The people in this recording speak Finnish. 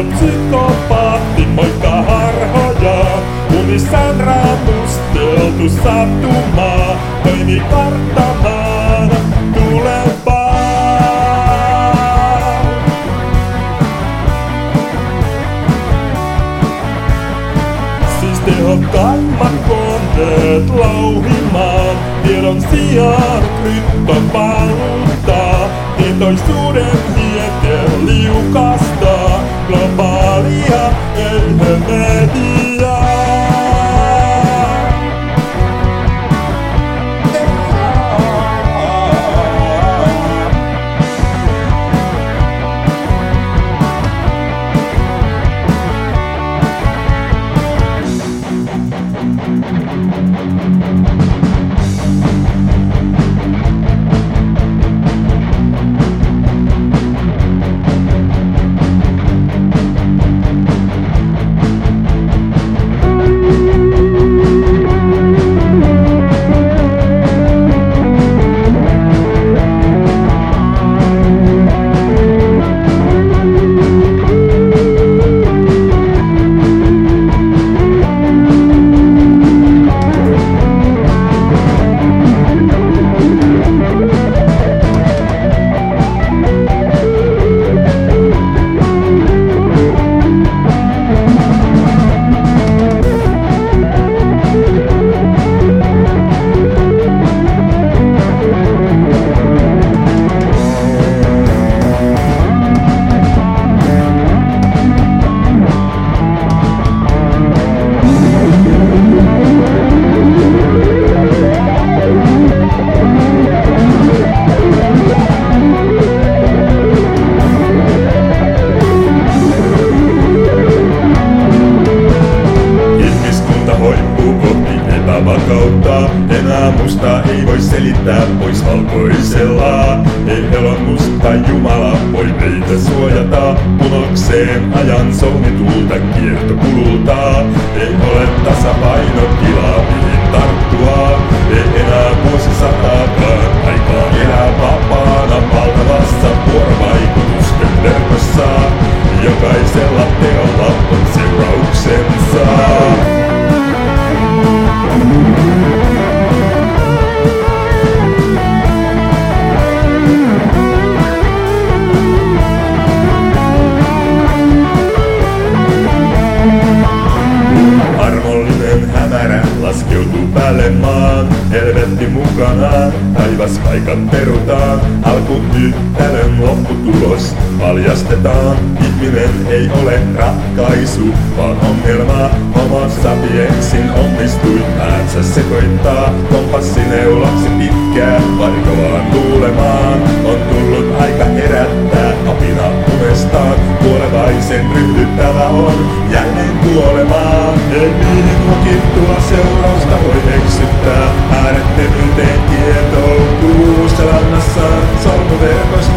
on psykopaatti, niin moikka harhoja. Unissaan raapusteltu sattumaa, toimi karttamaan tulevaa. Siis tehokkaimmat kohteet lauhimaan, tiedon sijaan kryptovaluuttaa, tietoisuuden epävakautta. Enää musta ei voi selittää pois valkoisella. Ei elon musta Jumala voi meitä suojata. Punokseen ajan solmitulta kiertokululta. Ei ole tasapainotilaa mihin tarttua. Ei enää vuosisataakaan aikaa elää vapaana valtavassa vuorovaikutusten verkossa. Jokaisella teolla on seurauksensa. Paikan perutaan, alku yhtälön lopputulos. Paljastetaan. Ihminen ei ole ratkaisu, vaan ongelma, homo sapiensin onnistui päänsä sekoittaa, kompassineulaksi pitkään varkovaan luulemaan, on tullut aika herättää apina unestaan, kuolevaisen ryhdyttävä on jälleen kuolemaan. Ei niihin lukittua seurausta voi eksyttää, äärettömyyteen kietoutuu Sun, the sun, song